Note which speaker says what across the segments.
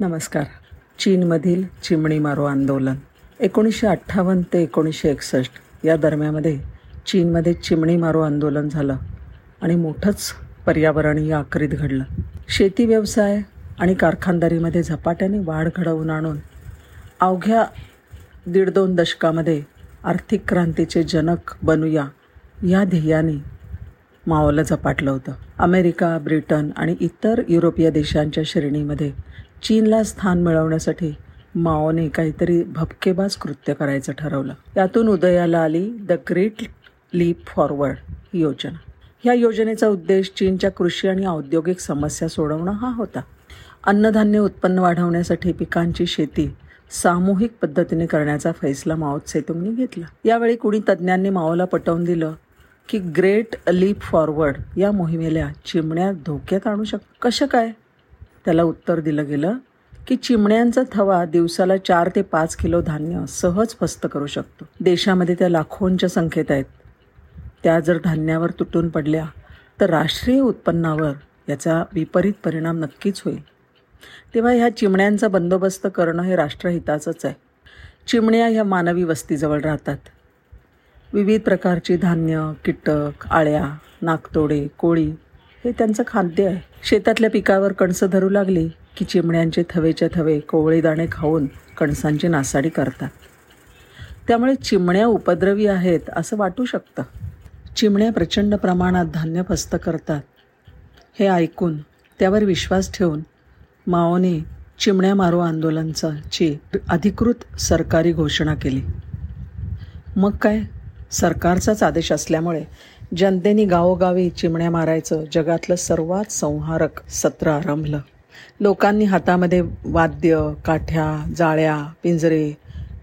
Speaker 1: नमस्कार. चीनमधील चिमणी मारो आंदोलन. एकोणीसशे अठ्ठावन्न ते एकोणीसशे एकसष्ट. या दरम्यामध्ये चीनमध्ये चिमणी मारो आंदोलन झालं आणि मोठंच पर्यावरणीय आकरीत घडलं. शेती व्यवसाय आणि कारखानदारीमध्ये झपाट्याने वाढ घडवून आणून अवघ्या दीड दोन दशकामध्ये आर्थिक क्रांतीचे जनक बनूया या ध्येयाने माओला झपाटलं होतं. अमेरिका ब्रिटन आणि इतर युरोपीय देशांच्या श्रेणीमध्ये चीनला स्थान मिळवण्यासाठी माओने काहीतरी भपकेबाज कृत्य करायचं ठरवलं. यातून उदयाला आली द ग्रेट लीप फॉरवर्ड ही योजना. ह्या योजनेचा उद्देश चीनच्या कृषी आणि औद्योगिक समस्या सोडवणं हा होता. अन्नधान्य उत्पन्न वाढवण्यासाठी पिकांची शेती सामूहिक पद्धतीने करण्याचा फैसला माओ सेतुंगने घेतला. यावेळी कुणी तज्ज्ञांनी माओला पटवून दिलं की ग्रेट लीप फॉरवर्ड या मोहिमेला चिमण्या धोक्यात आणू शक कसं काय? त्याला उत्तर दिलं गेलं की चिमण्यांचा थवा दिवसाला चार ते पाच किलो धान्य सहज फस्त करू शकतो. देशामध्ये त्या लाखोंच्या संख्येत आहेत. त्या जर धान्यावर तुटून पडल्या तर राष्ट्रीय उत्पन्नावर याचा विपरीत परिणाम नक्कीच होईल. तेव्हा ह्या चिमण्यांचा बंदोबस्त करणं हे राष्ट्रहिताचंच आहे. चिमण्या ह्या मानवी वस्तीजवळ राहतात. विविध प्रकारची धान्य कीटक आळ्या नागतोडे कोळी हे त्यांचं खाद्य आहे. शेतातल्या पिकावर कणसं धरू लागली की चिमण्यांचे थवेच्या थवे कोवळी दाणे खाऊन कणसांची नासाडी करतात. त्यामुळे चिमण्या उपद्रवी आहेत असं वाटू शकतं. चिमण्या प्रचंड प्रमाणात धान्य फस्त करतात. हे ऐकून त्यावर विश्वास ठेवून माओने चिमण्या मारो आंदोलनाची अधिकृत सरकारी घोषणा केली. मग काय? सरकारचाच आदेश असल्यामुळे जनतेने गावोगावी चिमण्या मारायचं जगातलं सर्वात संहारक सत्र आरंभलं. लोकांनी हातामध्ये वाद्य काठ्या जाळ्या पिंजरे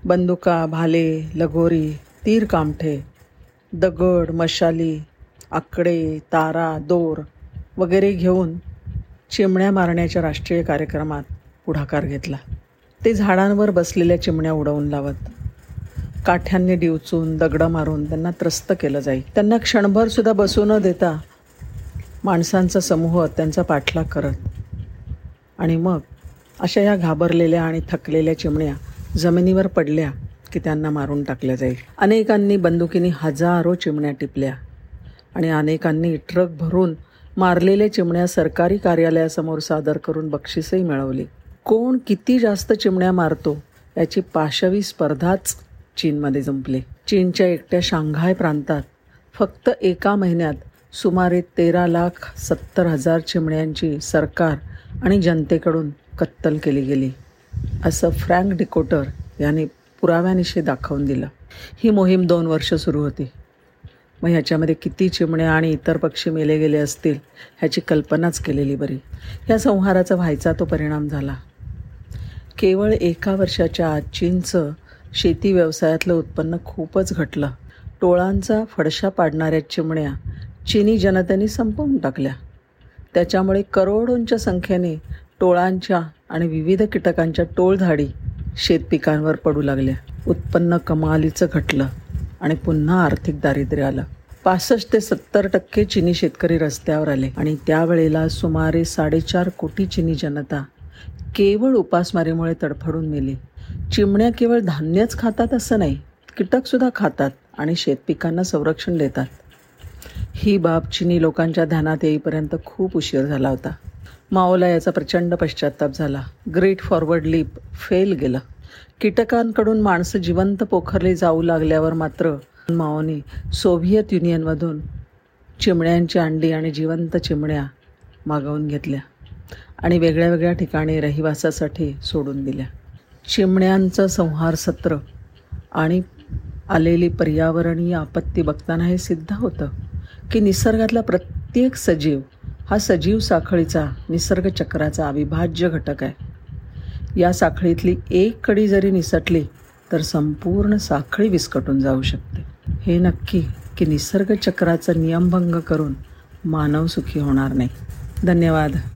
Speaker 1: बंदुका भाले लगोरी तीर कामठे दगड मशाली आकडे तारा दोर वगैरे घेऊन चिमण्या मारण्याच्या राष्ट्रीय कार्यक्रमात पुढाकार घेतला. ते झाडांवर बसलेल्या चिमण्या उडवून लावत काठ्यांनी डिवचून दगडं मारून त्यांना त्रस्त केलं जाईल त्यांना क्षणभर सुद्धा बसू न देता माणसांचा समूह त्यांचा पाठलाग करत. आणि मग अशा या घाबरलेल्या आणि थकलेल्या चिमण्या जमिनीवर पडल्या की त्यांना मारून टाकल्या जाईल अनेकांनी बंदुकीने हजारो चिमण्या टिपल्या आणि अनेकांनी ट्रक भरून मारलेल्या चिमण्या सरकारी कार्यालयासमोर सादर करून बक्षीसही मिळवली. कोण किती जास्त चिमण्या मारतो याची पाशवी स्पर्धाच चीनमध्ये जंपले चीनच्या एकट्या शांघाय प्रांतात फक्त एका महिन्यात सुमारे तेरा लाख सत्तर हजार चिमण्यांची सरकार आणि जनतेकडून कत्तल केली गेली. असं फ्रँक डिकोटर यांनी पुराव्यानिशी दाखवून दिलं. ही मोहीम दोन वर्ष सुरू होती. मग ह्याच्यामध्ये किती चिमण्या आणि इतर पक्षी मेले गेले असतील ह्याची कल्पनाच केलेली बरी. या संहाराचा व्हायचा तो परिणाम झाला. केवळ एका वर्षाच्या आत चीनचं शेती व्यवसायातलं उत्पन्न खूपच घटलं. टोळांचा फडशा पाडणाऱ्या चिमण्या चिनी जनतेने संपवून टाकल्या. त्याच्यामुळे करोडोंच्या संख्येने टोळांच्या आणि विविध कीटकांच्या टोळधाडी शेतपिकांवर पडू लागल्या. उत्पन्न कमालीचं घटलं आणि पुन्हा आर्थिक दारिद्र्य आलं. पासष्ट ते सत्तर टक्के चिनी शेतकरी रस्त्यावर आले आणि त्यावेळेला सुमारे साडेचार कोटी चिनी जनता केवळ उपासमारीमुळे तडफडून मेली. चिमण्या केवळ धान्यच खातात असं नाही कीटकसुद्धा खातात आणि शेतपिकांना संरक्षण देतात. ही बाब चिनी लोकांच्या ध्यानात येईपर्यंत खूप उशीर झाला होता. माओला याचा प्रचंड पश्चाताप झाला. ग्रेट फॉरवर्ड लीप फेल गेलं. कीटकांकडून माणसं जिवंत पोखरले जाऊ लागल्यावर मात्र माओने सोव्हिएत युनियनमधून चिमण्यांची अंडी आणि जिवंत चिमण्या मागवून घेतल्या आणि वेगळ्या वेगळ्या ठिकाणी रहिवासासाठी सोडून दिल्या. चिमण्यांचं संहार सत्र आणि आलेली पर्यावरणीय आपत्ती बघताना हे सिद्ध होतं की निसर्गातला प्रत्येक सजीव हा सजीव साखळीचा निसर्ग चक्राचा अविभाज्य घटक आहे. या साखळीतली एक कडी जरी निसटली तर संपूर्ण साखळी विस्कटून जाऊ शकते. हे नक्की की निसर्ग चक्राचा नियमभंग करून मानव सुखी होणार नाही. धन्यवाद.